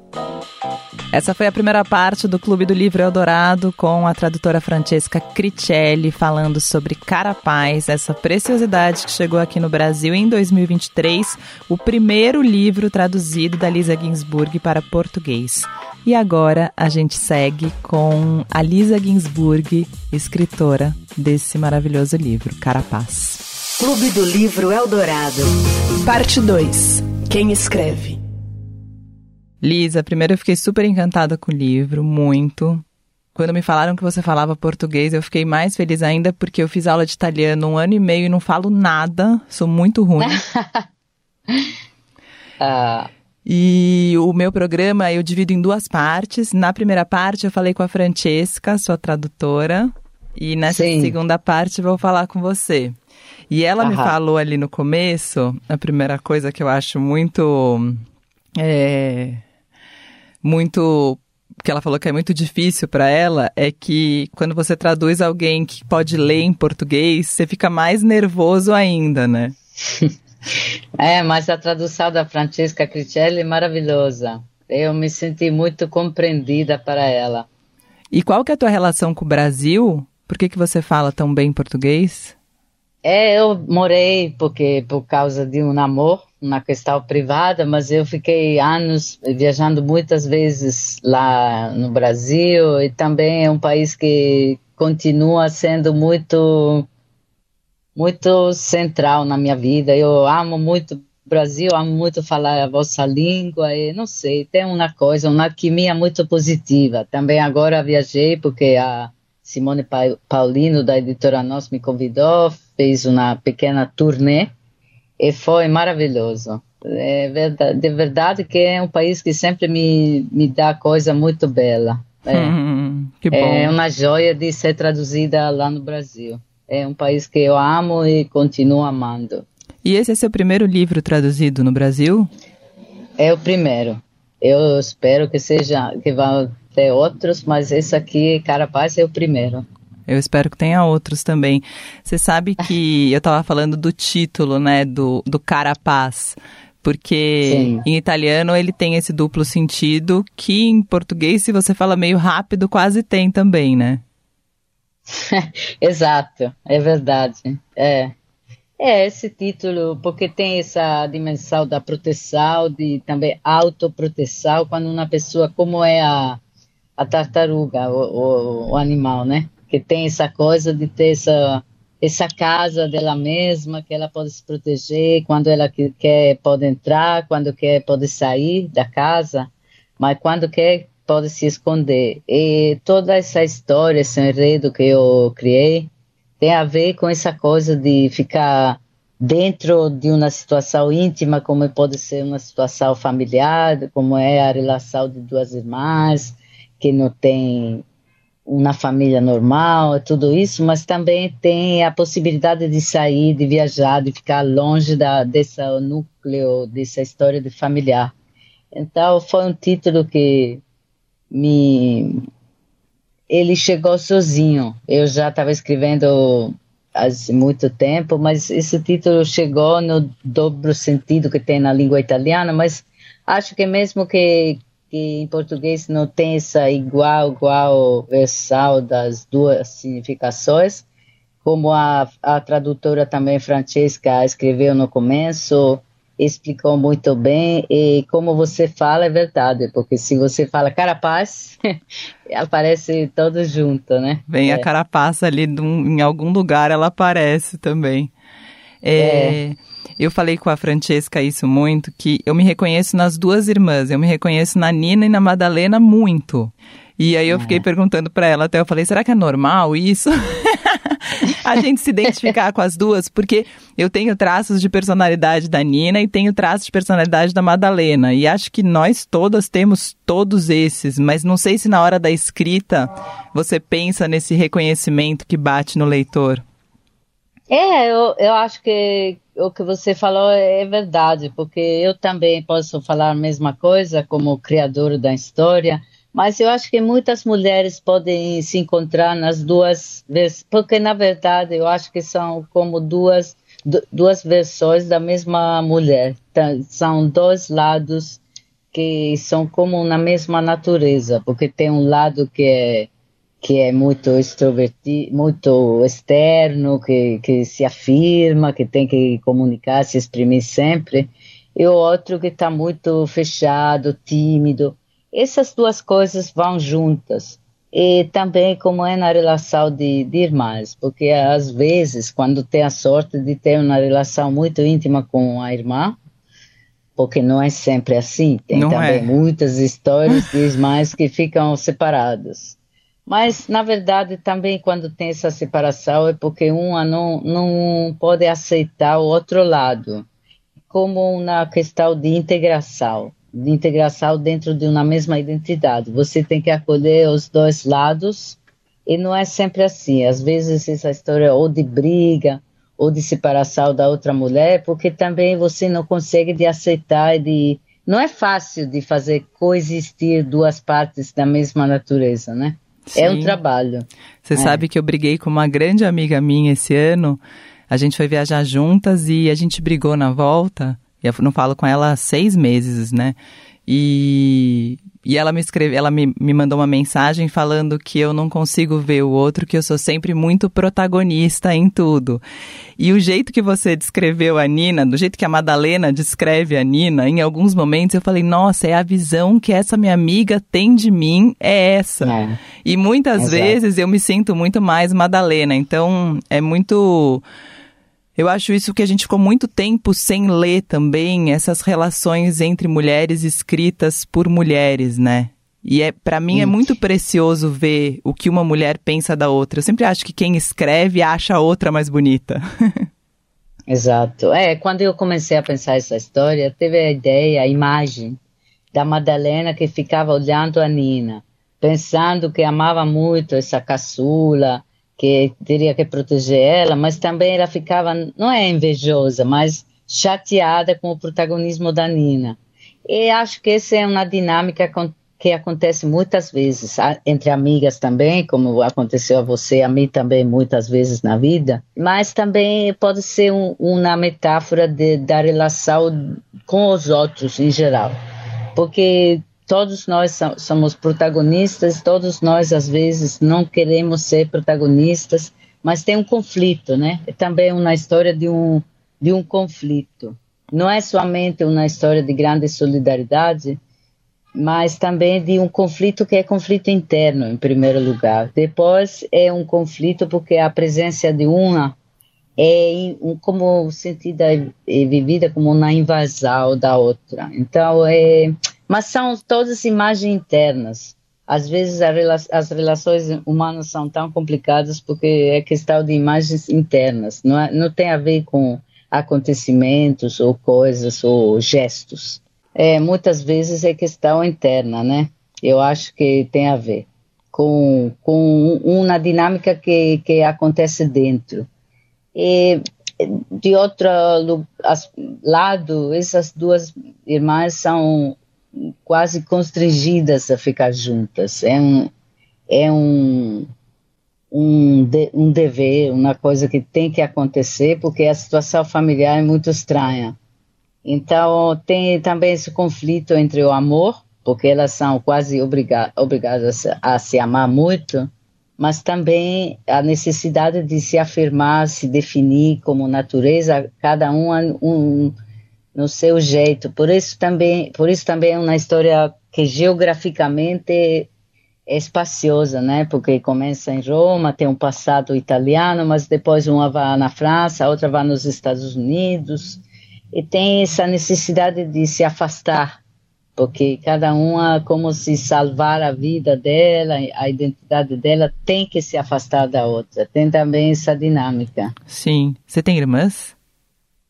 Essa foi a primeira parte do Clube do Livro Eldorado com a tradutora Francesca Cricelli falando sobre Carapaz, essa preciosidade que chegou aqui no Brasil em 2023, o primeiro livro traduzido da Lisa Ginsburg para português. E agora a gente segue com a Lisa Ginsburg, escritora desse maravilhoso livro, Carapaz.
Clube do Livro Eldorado.
Parte 2. Quem escreve?
Lisa, primeiro eu fiquei super encantada com o livro, muito. Quando me falaram que você falava português, eu fiquei mais feliz ainda porque eu fiz aula de italiano um ano e meio e não falo nada, sou muito ruim. uh... E o meu programa eu divido em duas partes. Na primeira parte eu falei com a Francesca, sua tradutora, e nessa Sim. segunda parte vou falar com você. E ela me falou ali no começo, a primeira coisa que eu acho muito é, muito que ela falou que é muito difícil para ela é que quando você traduz alguém que pode ler em português, você fica mais nervoso ainda, né?
é, mas a tradução da Francesca Cricelli é maravilhosa. Eu me senti muito compreendida para ela.
E qual que é a tua relação com o Brasil? Por que, que você fala tão bem português?
É, eu morei porque por causa de um namoro, uma questão privada, mas eu fiquei anos viajando muitas vezes lá no Brasil e também é um país que continua sendo muito muito central na minha vida. Eu amo muito o Brasil, amo muito falar a vossa língua e não sei, tem uma coisa, uma alquimia muito positiva. Também agora viajei porque a Simone Paulino da editora Nós me convidou, fez uma pequena turnê e foi maravilhoso. É verdade, de verdade que é um país que sempre me, me dá coisa muito bela. É,
hum,
é uma joia de ser traduzida lá no Brasil. É um país que eu amo e continuo amando.
E esse é seu primeiro livro traduzido no Brasil?
É o primeiro. Eu espero que seja que vá ter outros, mas esse aqui, Carapaz, é o primeiro.
Eu espero que tenha outros também. Você sabe que eu estava falando do título, né, do, do Carapaz, porque Sim. em italiano ele tem esse duplo sentido que em português, se você fala meio rápido, quase tem também, né?
Exato, é verdade. É. É esse título, porque tem essa dimensão da proteção, de também autoproteção, quando uma pessoa, como é a, a tartaruga, o, o, o animal, né? Que tem essa coisa de ter essa essa casa dela mesma que ela pode se proteger quando ela quer pode entrar quando quer pode sair da casa mas quando quer pode se esconder. E toda essa história esse enredo que eu criei tem a ver com essa coisa de ficar dentro de uma situação íntima, como pode ser uma situação familiar, como é a relação de duas irmãs que não tem uma família normal, tudo isso, mas também tem a possibilidade de sair, de viajar, de ficar longe da, desse núcleo, dessa história de familiar. Então, foi um título que me. Ele chegou sozinho. Eu já estava escrevendo há muito tempo, mas esse título chegou no dobro sentido que tem na língua italiana, mas acho que mesmo que que em português não tem essa igual, igual versão das duas significações, como a, a tradutora também, Francesca, escreveu no começo, explicou muito bem, e como você fala é verdade, porque se você fala carapaz, aparece todo junto, né?
Vem é. a carapaça ali, em algum lugar ela aparece também. É... é. Eu falei com a Francesca isso muito, que eu me reconheço nas duas irmãs. Eu me reconheço na Nina e na Madalena muito. E aí eu fiquei é. perguntando para ela, até eu falei, será que é normal isso? a gente se identificar com as duas, porque eu tenho traços de personalidade da Nina e tenho traços de personalidade da Madalena. E acho que nós todas temos todos esses, mas não sei se na hora da escrita você pensa nesse reconhecimento que bate no leitor.
É, eu, eu acho que o que você falou é verdade, porque eu também posso falar a mesma coisa como criador da história, mas eu acho que muitas mulheres podem se encontrar nas duas, porque na verdade eu acho que são como duas duas versões da mesma mulher, são dois lados que são como na mesma natureza, porque tem um lado que é que é muito extrovertido, muito externo, que, que se afirma, que tem que comunicar, se exprimir sempre, e o outro que está muito fechado, tímido. Essas duas coisas vão juntas. E também como é na relação de, de irmãs, porque às vezes, quando tem a sorte de ter uma relação muito íntima com a irmã, porque não é sempre assim, tem não também é. muitas histórias de irmãs que ficam separadas. Mas, na verdade, também quando tem essa separação é porque uma não, não pode aceitar o outro lado, como na questão de integração, de integração dentro de uma mesma identidade. Você tem que acolher os dois lados e não é sempre assim. Às vezes essa história ou de briga ou de separação da outra mulher, porque também você não consegue de aceitar e de não é fácil de fazer coexistir duas partes da mesma natureza, né? Sim. É um trabalho.
Você é. sabe que eu briguei com uma grande amiga minha esse ano. A gente foi viajar juntas e a gente brigou na volta. Eu não falo com ela há seis meses, né? E e ela me escreveu, ela me, me mandou uma mensagem falando que eu não consigo ver o outro, que eu sou sempre muito protagonista em tudo. E o jeito que você descreveu a Nina, do jeito que a Madalena descreve a Nina, em alguns momentos eu falei, nossa, é a visão que essa minha amiga tem de mim, é essa. É. E muitas Exato. vezes eu me sinto muito mais Madalena. Então é muito eu acho isso que a gente ficou muito tempo sem ler também essas relações entre mulheres escritas por mulheres, né? E é para mim é muito precioso ver o que uma mulher pensa da outra. Eu sempre acho que quem escreve acha a outra mais bonita.
Exato. É, quando eu comecei a pensar essa história, teve a ideia, a imagem da Madalena que ficava olhando a Nina, pensando que amava muito essa caçula, que teria que proteger ela, mas também ela ficava, não é invejosa, mas chateada com o protagonismo da Nina. E acho que essa é uma dinâmica que acontece muitas vezes, entre amigas também, como aconteceu a você, a mim também muitas vezes na vida, mas também pode ser um, uma metáfora de, da relação com os outros em geral. Porque todos nós somos protagonistas, todos nós às vezes não queremos ser protagonistas, mas tem um conflito, né? É também uma história de um de um conflito. Não é somente uma história de grande solidariedade, mas também de um conflito que é conflito interno, em primeiro lugar. Depois é um conflito porque a presença de uma é como sentida e vivida como uma invasão da outra. Então é mas são todas imagens internas. Às vezes as relações humanas são tão complicadas porque é questão de imagens internas, não, é, não tem a ver com acontecimentos ou coisas ou gestos. É, muitas vezes é questão interna, né? Eu acho que tem a ver com, com uma dinâmica que, que acontece dentro. E, de outro lado, essas duas irmãs são quase constrangidas a ficar juntas. É um, é um, um, de, um dever, uma coisa que tem que acontecer, porque a situação familiar é muito estranha. Então, tem também esse conflito entre o amor, porque elas são quase obriga obrigadas a se amar muito, mas também a necessidade de se afirmar, se definir como natureza, cada um, um no seu jeito. Por isso também, por isso também é uma história que geograficamente é espaciosa, né? Porque começa em Roma, tem um passado italiano, mas depois uma vai na França, a outra vai nos Estados Unidos, e tem essa necessidade de se afastar, porque cada uma, como se salvar a vida dela, a identidade dela, tem que se afastar da outra. Tem também essa dinâmica.
Sim. Você tem irmãs?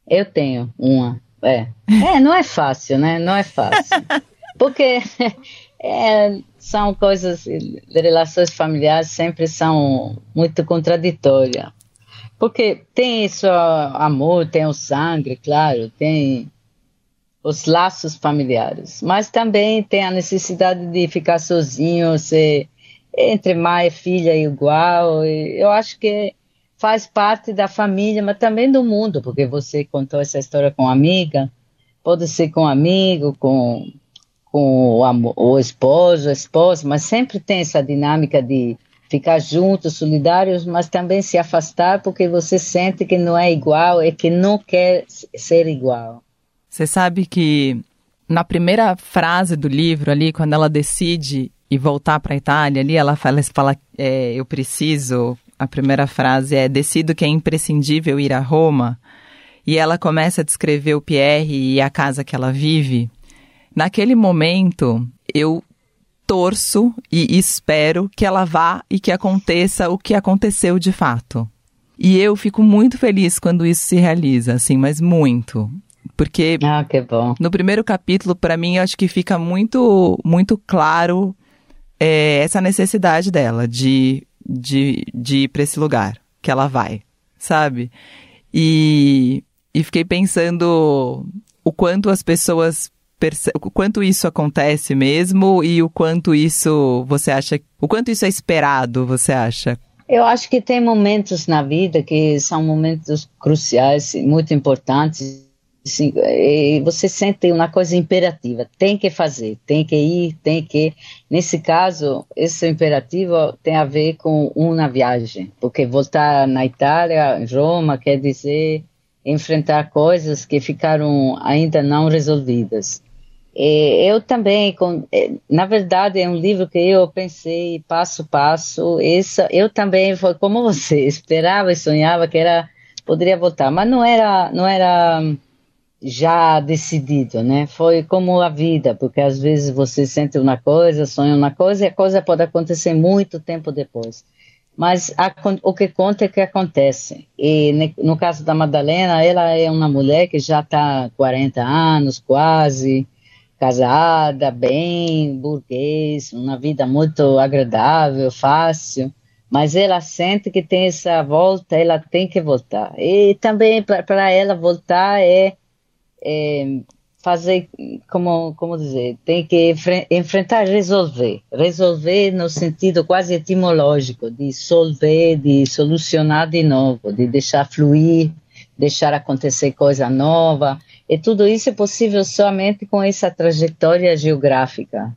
Eu tenho uma. É. é, não é fácil, né? Não é fácil. Porque é, são coisas, relações familiares sempre são muito contraditórias. Porque tem isso, amor, tem o sangue, claro, tem os laços familiares, mas também tem a necessidade de ficar sozinho, ser entre mãe e filha igual. eu acho que faz parte da família, mas também do mundo, porque você contou essa história com amiga, pode ser com amigo, com, com o, amor, o esposo, a esposa, mas sempre tem essa dinâmica de ficar juntos, solidários, mas também se afastar porque você sente que não é igual e que não quer ser igual.
Você sabe que na primeira frase do livro ali, quando ela decide ir voltar para a Itália, ali ela fala, fala é, eu preciso a primeira frase é: Decido que é imprescindível ir a Roma. E ela começa a descrever o Pierre e a casa que ela vive. Naquele momento, eu torço e espero que ela vá e que aconteça o que aconteceu de fato. E eu fico muito feliz quando isso se realiza, assim, mas muito. Porque
ah, que bom.
no primeiro capítulo, para mim, eu acho que fica muito, muito claro é, essa necessidade dela de de, de ir para esse lugar que ela vai, sabe? E, e fiquei pensando o quanto as pessoas o quanto isso acontece mesmo e o quanto isso você acha, o quanto isso é esperado, você acha?
Eu acho que tem momentos na vida que são momentos cruciais, muito importantes Sim, você sente uma coisa imperativa, tem que fazer, tem que ir, tem que. Nesse caso, esse imperativo tem a ver com uma viagem, porque voltar na Itália, Roma, quer dizer enfrentar coisas que ficaram ainda não resolvidas. E eu também, na verdade, é um livro que eu pensei passo a passo. Essa, eu também foi como você, esperava e sonhava que era poderia voltar, mas não era, não era já decidido, né? Foi como a vida, porque às vezes você sente uma coisa, sonha uma coisa e a coisa pode acontecer muito tempo depois. Mas a, o que conta é que acontece. E no caso da Madalena, ela é uma mulher que já está 40 anos, quase, casada, bem, burguês, uma vida muito agradável, fácil. Mas ela sente que tem essa volta, ela tem que voltar. E também para ela voltar é é, fazer, como, como dizer, tem que enfrentar, resolver. Resolver no sentido quase etimológico, de solver, de solucionar de novo, de deixar fluir, deixar acontecer coisa nova. E tudo isso é possível somente com essa trajetória geográfica.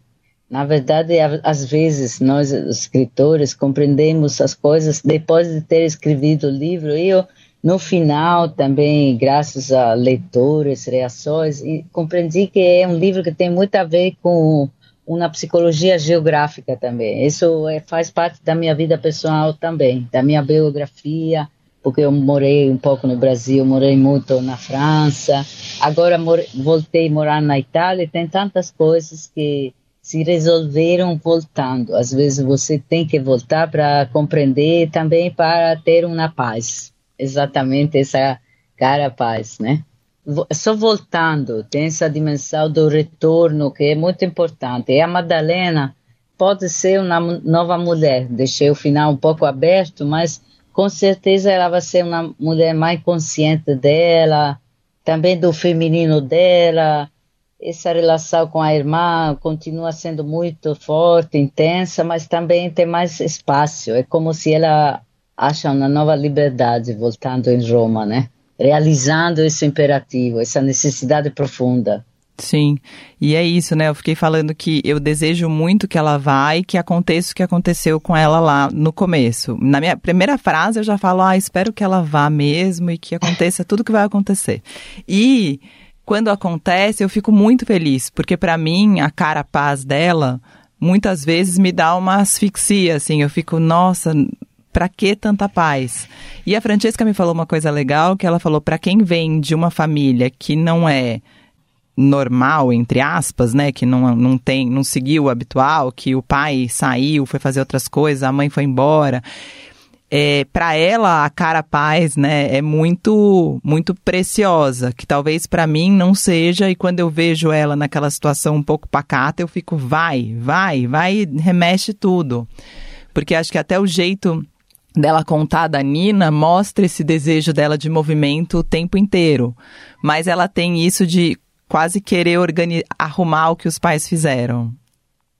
Na verdade, às vezes, nós, escritores, compreendemos as coisas depois de ter escrevido o livro. Eu no final, também, graças a leitores, reações, compreendi que é um livro que tem muito a ver com uma psicologia geográfica também. Isso é, faz parte da minha vida pessoal também, da minha biografia, porque eu morei um pouco no Brasil, morei muito na França, agora voltei a morar na Itália tem tantas coisas que se resolveram voltando. Às vezes você tem que voltar para compreender também para ter uma paz exatamente essa Carapaz, né? Só voltando, tem essa dimensão do retorno que é muito importante. E a Madalena pode ser uma nova mulher. Deixei o final um pouco aberto, mas com certeza ela vai ser uma mulher mais consciente dela, também do feminino dela. Essa relação com a irmã continua sendo muito forte, intensa, mas também tem mais espaço. É como se ela acha uma nova liberdade voltando em Roma, né? Realizando esse imperativo, essa necessidade profunda.
Sim, e é isso, né? Eu fiquei falando que eu desejo muito que ela vá e que aconteça o que aconteceu com ela lá no começo. Na minha primeira frase eu já falo, ah, espero que ela vá mesmo e que aconteça tudo que vai acontecer. E quando acontece, eu fico muito feliz, porque para mim a cara paz dela muitas vezes me dá uma asfixia, assim, eu fico, nossa, para que tanta paz? E a Francesca me falou uma coisa legal, que ela falou para quem vem de uma família que não é normal, entre aspas, né, que não, não tem, não seguiu o habitual, que o pai saiu, foi fazer outras coisas, a mãe foi embora. É, para ela a cara paz, né, é muito muito preciosa, que talvez para mim não seja e quando eu vejo ela naquela situação um pouco pacata, eu fico vai, vai, vai, remexe tudo. Porque acho que até o jeito dela contar da Nina mostra esse desejo dela de movimento o tempo inteiro. Mas ela tem isso de quase querer arrumar o que os pais fizeram.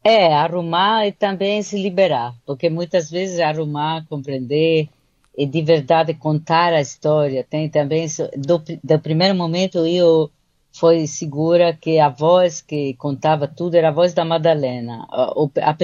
É, arrumar e também se liberar, porque muitas vezes arrumar, compreender e de verdade contar a história. Tem também, do, do primeiro momento eu foi segura que a voz que contava tudo era a voz da Madalena. O, a,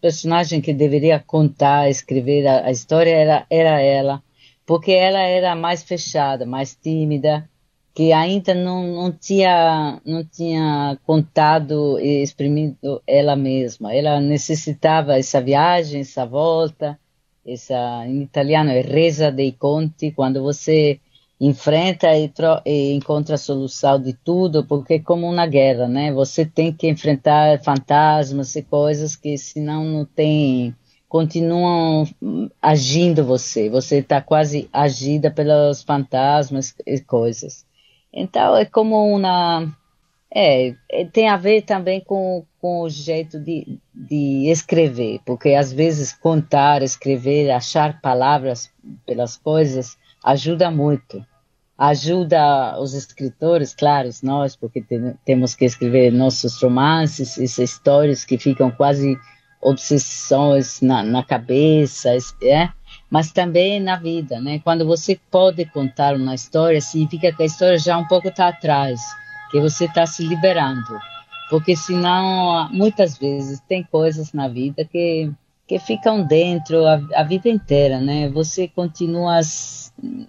personagem que deveria contar, escrever a, a história era, era ela, porque ela era mais fechada, mais tímida, que ainda não, não tinha não tinha contado e exprimido ela mesma. Ela necessitava essa viagem, essa volta, essa em italiano é resa dei conti, quando você enfrenta e, e, encontra a solução de tudo, porque é como uma guerra, né? Você tem que enfrentar fantasmas e coisas que senão não tem continuam agindo você, você está quase agida pelos fantasmas e coisas. Então é como uma. É, é, tem a ver também com, com o jeito de, de escrever, porque às vezes contar, escrever, achar palavras pelas coisas ajuda muito. Ajuda os escritores, claro, nós, porque tem, temos que escrever nossos romances, essas histórias que ficam quase obsessões na, na cabeça, é? mas também na vida, né? Quando você pode contar uma história, significa que a história já um pouco está atrás, que você está se liberando, porque senão muitas vezes tem coisas na vida que que ficam dentro a, a vida inteira, né? Você continua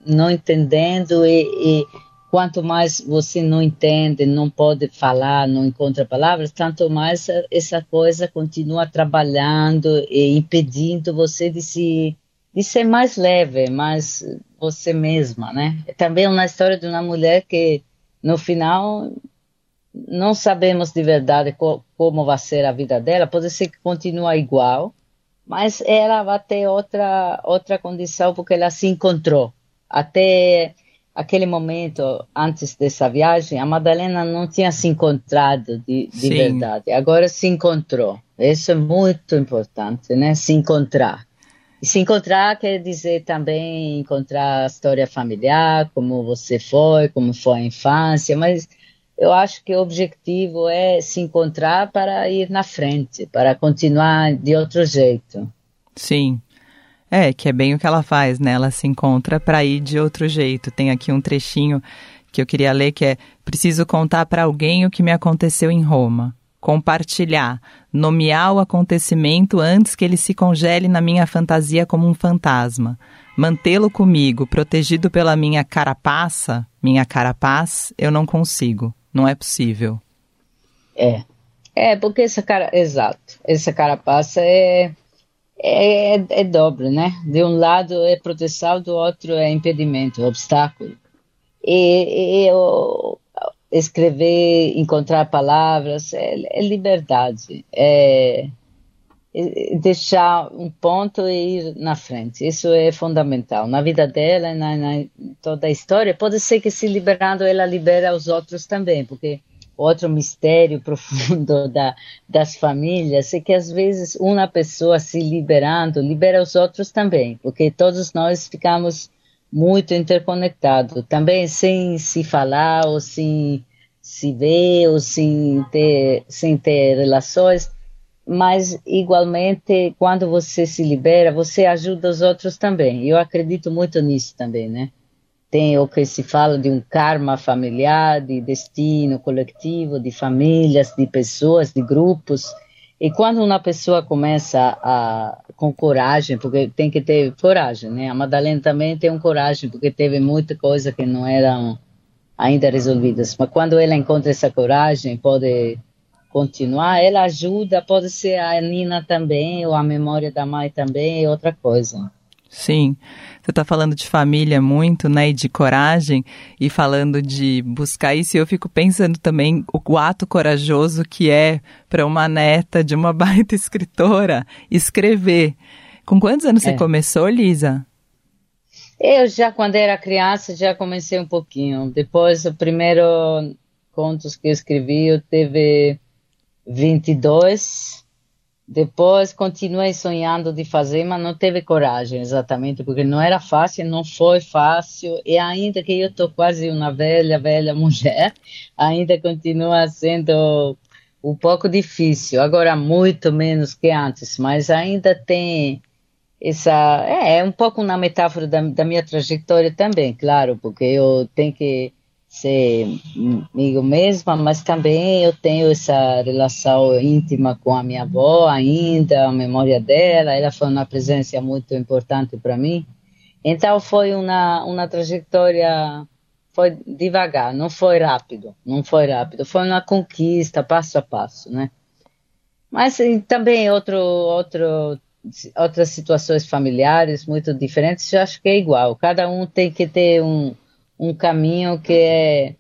não entendendo e, e quanto mais você não entende, não pode falar, não encontra palavras, tanto mais essa coisa continua trabalhando e impedindo você de se de ser mais leve, mais você mesma, né? É também uma história de uma mulher que no final não sabemos de verdade co como vai ser a vida dela, pode ser que continue igual, mas ela vai ter outra outra condição porque ela se encontrou. Até aquele momento antes dessa viagem, a Madalena não tinha se encontrado de, de verdade. Agora se encontrou. Isso é muito importante, né? Se encontrar. E se encontrar quer dizer também encontrar a história familiar, como você foi, como foi a infância, mas eu acho que o objetivo é se encontrar para ir na frente, para continuar de outro jeito.
Sim. É, que é bem o que ela faz, né? Ela se encontra para ir de outro jeito. Tem aqui um trechinho que eu queria ler que é: Preciso contar para alguém o que me aconteceu em Roma compartilhar, nomear o acontecimento antes que ele se congele na minha fantasia como um fantasma, mantê-lo comigo, protegido pela minha carapaça, minha carapaz, eu não consigo, não é possível.
É, é porque essa cara, exato, essa carapaça é é, é, é dobre, né? De um lado é proteção, do outro é impedimento, obstáculo. E, e o, escrever, encontrar palavras, é, é liberdade. É, deixar um ponto e ir na frente. Isso é fundamental. Na vida dela, na, na toda a história, pode ser que se liberando ela libera os outros também, porque outro mistério profundo da, das famílias é que às vezes uma pessoa se liberando libera os outros também, porque todos nós ficamos muito interconectados, também sem se falar ou sem se ver ou sem ter, sem ter relações mas igualmente quando você se libera, você ajuda os outros também. Eu acredito muito nisso também, né? Tem o que se fala de um karma familiar, de destino coletivo, de famílias, de pessoas, de grupos. E quando uma pessoa começa a, com coragem, porque tem que ter coragem, né? A Madalena também tem um coragem, porque teve muita coisa que não eram ainda resolvidas. Mas quando ela encontra essa coragem, pode continuar, ela ajuda, pode ser a Nina também, ou a memória da mãe também, é outra coisa.
Sim, você está falando de família muito, né, e de coragem, e falando de buscar isso, e eu fico pensando também o ato corajoso que é para uma neta de uma baita escritora escrever. Com quantos anos é. você começou, Lisa?
Eu já, quando era criança, já comecei um pouquinho. Depois, o primeiro contos que eu escrevi, eu teve 22. Depois continuei sonhando de fazer, mas não teve coragem exatamente, porque não era fácil, não foi fácil. E ainda que eu estou quase uma velha, velha mulher, ainda continua sendo um pouco difícil. Agora, muito menos que antes, mas ainda tem essa. É, é um pouco na metáfora da, da minha trajetória também, claro, porque eu tenho que ser comigo mesma, mas também eu tenho essa relação íntima com a minha avó ainda, a memória dela, ela foi uma presença muito importante para mim. Então foi uma, uma trajetória, foi devagar, não foi rápido, não foi rápido, foi uma conquista passo a passo, né? Mas também outro, outro, outras situações familiares muito diferentes, eu acho que é igual, cada um tem que ter um, um caminho que é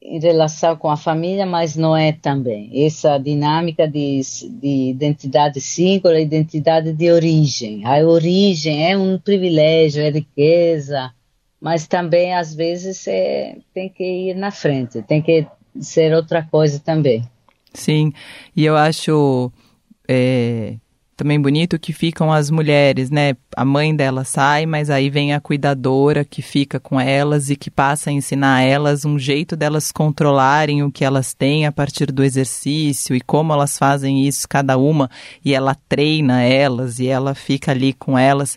em relação com a família, mas não é também. Essa dinâmica de, de identidade singular, identidade de origem. A origem é um privilégio, é riqueza, mas também às vezes é, tem que ir na frente, tem que ser outra coisa também.
Sim, e eu acho é, também bonito que ficam as mulheres, né? A mãe dela sai, mas aí vem a cuidadora que fica com elas e que passa a ensinar a elas um jeito delas controlarem o que elas têm a partir do exercício e como elas fazem isso cada uma e ela treina elas e ela fica ali com elas.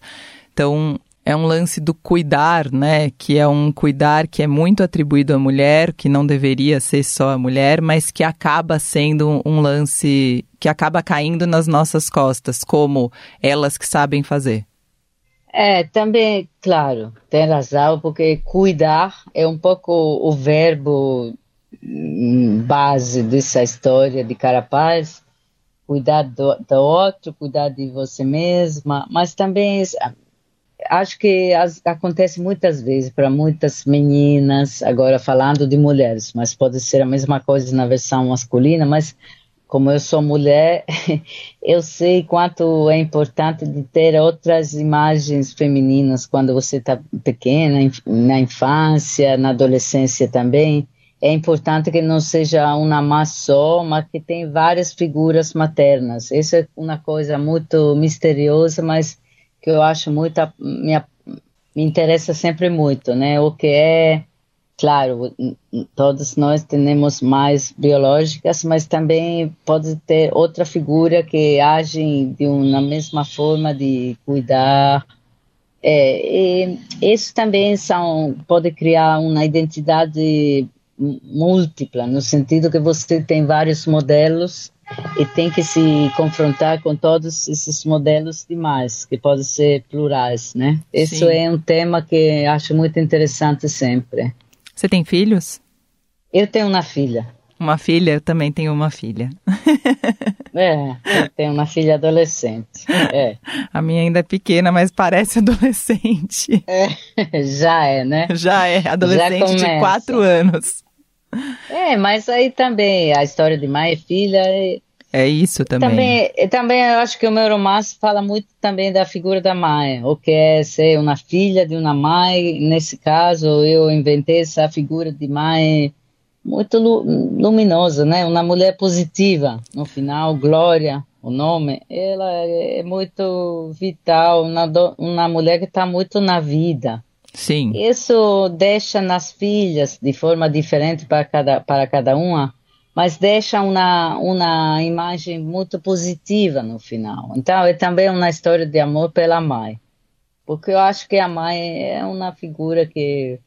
Então, é um lance do cuidar, né? Que é um cuidar que é muito atribuído à mulher, que não deveria ser só a mulher, mas que acaba sendo um lance que acaba caindo nas nossas costas, como elas que sabem fazer.
É, também, claro, tem razão, porque cuidar é um pouco o verbo hum, base dessa história de Carapaz, cuidar do, do outro, cuidar de você mesma, mas também acho que as, acontece muitas vezes para muitas meninas, agora falando de mulheres, mas pode ser a mesma coisa na versão masculina, mas como eu sou mulher, eu sei quanto é importante de ter outras imagens femininas quando você está pequena, na infância, na adolescência também. É importante que não seja uma má só, mas que tem várias figuras maternas. Isso é uma coisa muito misteriosa, mas que eu acho muito, me, me interessa sempre muito, né? O que é, claro, todos nós temos mais biológicas, mas também pode ter outra figura que age de uma mesma forma de cuidar. É, isso também são, pode criar uma identidade múltipla, no sentido que você tem vários modelos e tem que se confrontar com todos esses modelos demais, que podem ser plurais, né? Isso é um tema que acho muito interessante sempre.
Você tem filhos?
Eu tenho uma filha.
Uma filha? Eu também tenho uma filha.
é, eu tenho uma filha adolescente. É.
A minha ainda é pequena, mas parece adolescente.
É, já é, né?
Já é, adolescente já de quatro anos.
É, mas aí também a história de mãe e filha é,
É isso também.
Também, também eu acho que o meu romance fala muito também da figura da mãe, o que é ser uma filha de uma mãe. Nesse caso, eu inventei essa figura de mãe muito luminosa, né? Uma mulher positiva. No final, Glória, o nome, ela é muito vital, uma, uma mulher que está muito na vida.
Sim.
Isso deixa nas filhas, de forma diferente para cada, para cada uma, mas deixa uma, uma imagem muito positiva no final. Então, é também uma história de amor pela mãe. Porque eu acho que a mãe é uma figura que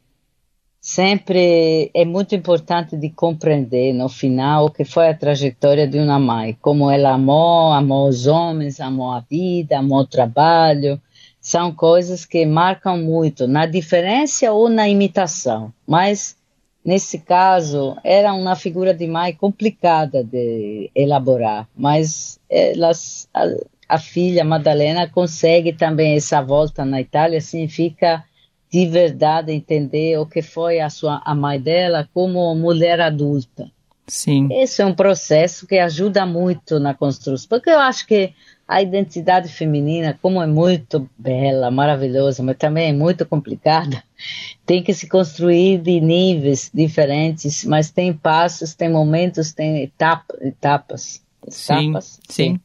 sempre é muito importante de compreender no final o que foi a trajetória de uma mãe, como ela amou, amou os homens, amou a vida, amou o trabalho. São coisas que marcam muito na diferença ou na imitação, mas Nesse caso, era uma figura de mãe complicada de elaborar, mas elas, a, a filha Madalena consegue também essa volta na Itália, significa de verdade entender o que foi a sua a mãe dela como mulher adulta.
Sim.
Esse é um processo que ajuda muito na construção, porque eu acho que a identidade feminina, como é muito bela, maravilhosa, mas também é muito complicada, tem que se construir de níveis diferentes, mas tem passos, tem momentos, tem etapa, etapas.
Sim, etapas, sim.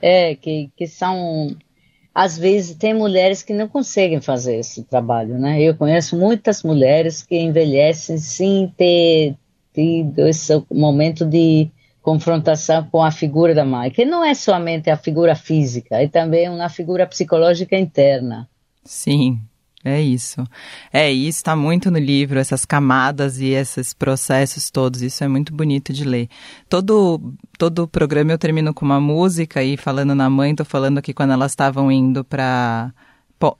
É, que, que são. Às vezes, tem mulheres que não conseguem fazer esse trabalho, né? Eu conheço muitas mulheres que envelhecem sem ter tido esse momento de confrontação com a figura da mãe, que não é somente a figura física, é também uma figura psicológica interna.
Sim, é isso. É, isso está muito no livro, essas camadas e esses processos todos. Isso é muito bonito de ler. Todo, todo programa eu termino com uma música e falando na mãe, tô falando aqui quando elas estavam indo para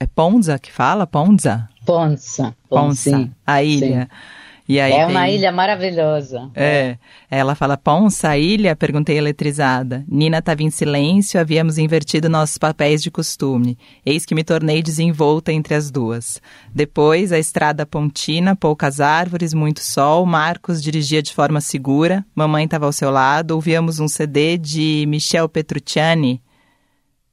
é Ponza que fala? Ponza?
Ponza.
Ponza, a ilha. Sim.
E aí é uma tem... ilha maravilhosa.
É. Ela fala, Ponça, ilha? Perguntei eletrizada. Nina estava em silêncio, havíamos invertido nossos papéis de costume. Eis que me tornei desenvolta entre as duas. Depois, a estrada pontina, poucas árvores, muito sol. Marcos dirigia de forma segura. Mamãe estava ao seu lado. Ouvíamos um CD de Michel Petrucciani.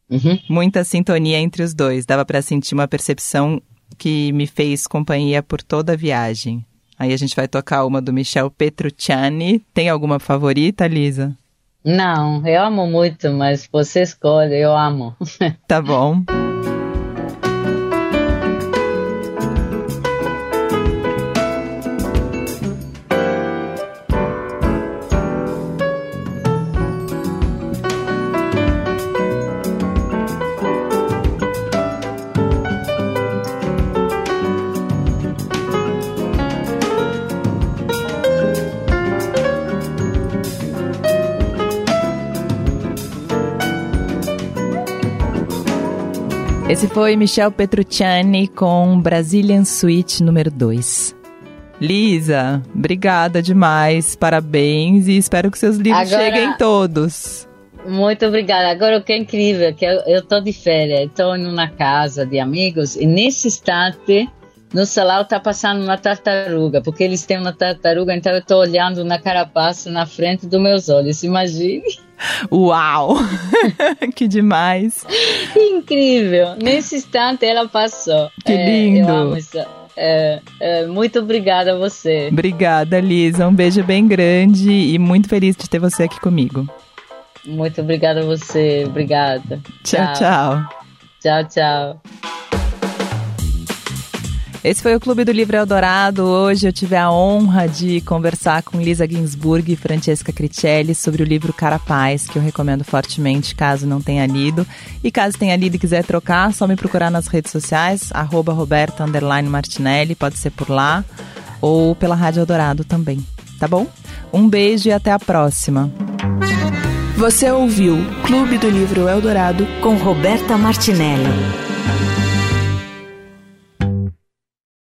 Uhum. Muita sintonia entre os dois. Dava para sentir uma percepção que me fez companhia por toda a viagem. Aí a gente vai tocar uma do Michel Petrucciani. Tem alguma favorita, Lisa?
Não, eu amo muito, mas você escolhe, eu amo.
tá bom. Esse foi Michel Petrucciani com Brazilian Suite número 2. Lisa, obrigada demais, parabéns e espero que seus livros Agora... cheguem todos.
Muito obrigada. Agora o que é incrível é que eu, tô de férias, estou em uma casa de amigos e nesse instante no salão está passando uma tartaruga, porque eles têm uma tartaruga, então eu estou olhando na carapaça na frente dos meus olhos. Imagine.
Uau! que demais!
Incrível! Nesse instante ela passou.
Que lindo!
É, é, é, muito obrigada a você.
Obrigada, Lisa. Um beijo bem grande e muito feliz de ter você aqui comigo.
Muito obrigada a você. Obrigada.
Tchau, tchau.
Tchau, tchau.
Esse foi o Clube do Livro Eldorado. Hoje eu tive a honra de conversar com Lisa Ginsburg e Francesca Cricelli sobre o livro Carapaz, que eu recomendo fortemente caso não tenha lido. E caso tenha lido e quiser trocar, só me procurar nas redes sociais, arroba Roberta Martinelli, pode ser por lá, ou pela Rádio Eldorado também, tá bom? Um beijo e até a próxima.
Você ouviu Clube do Livro Eldorado
com Roberta Martinelli.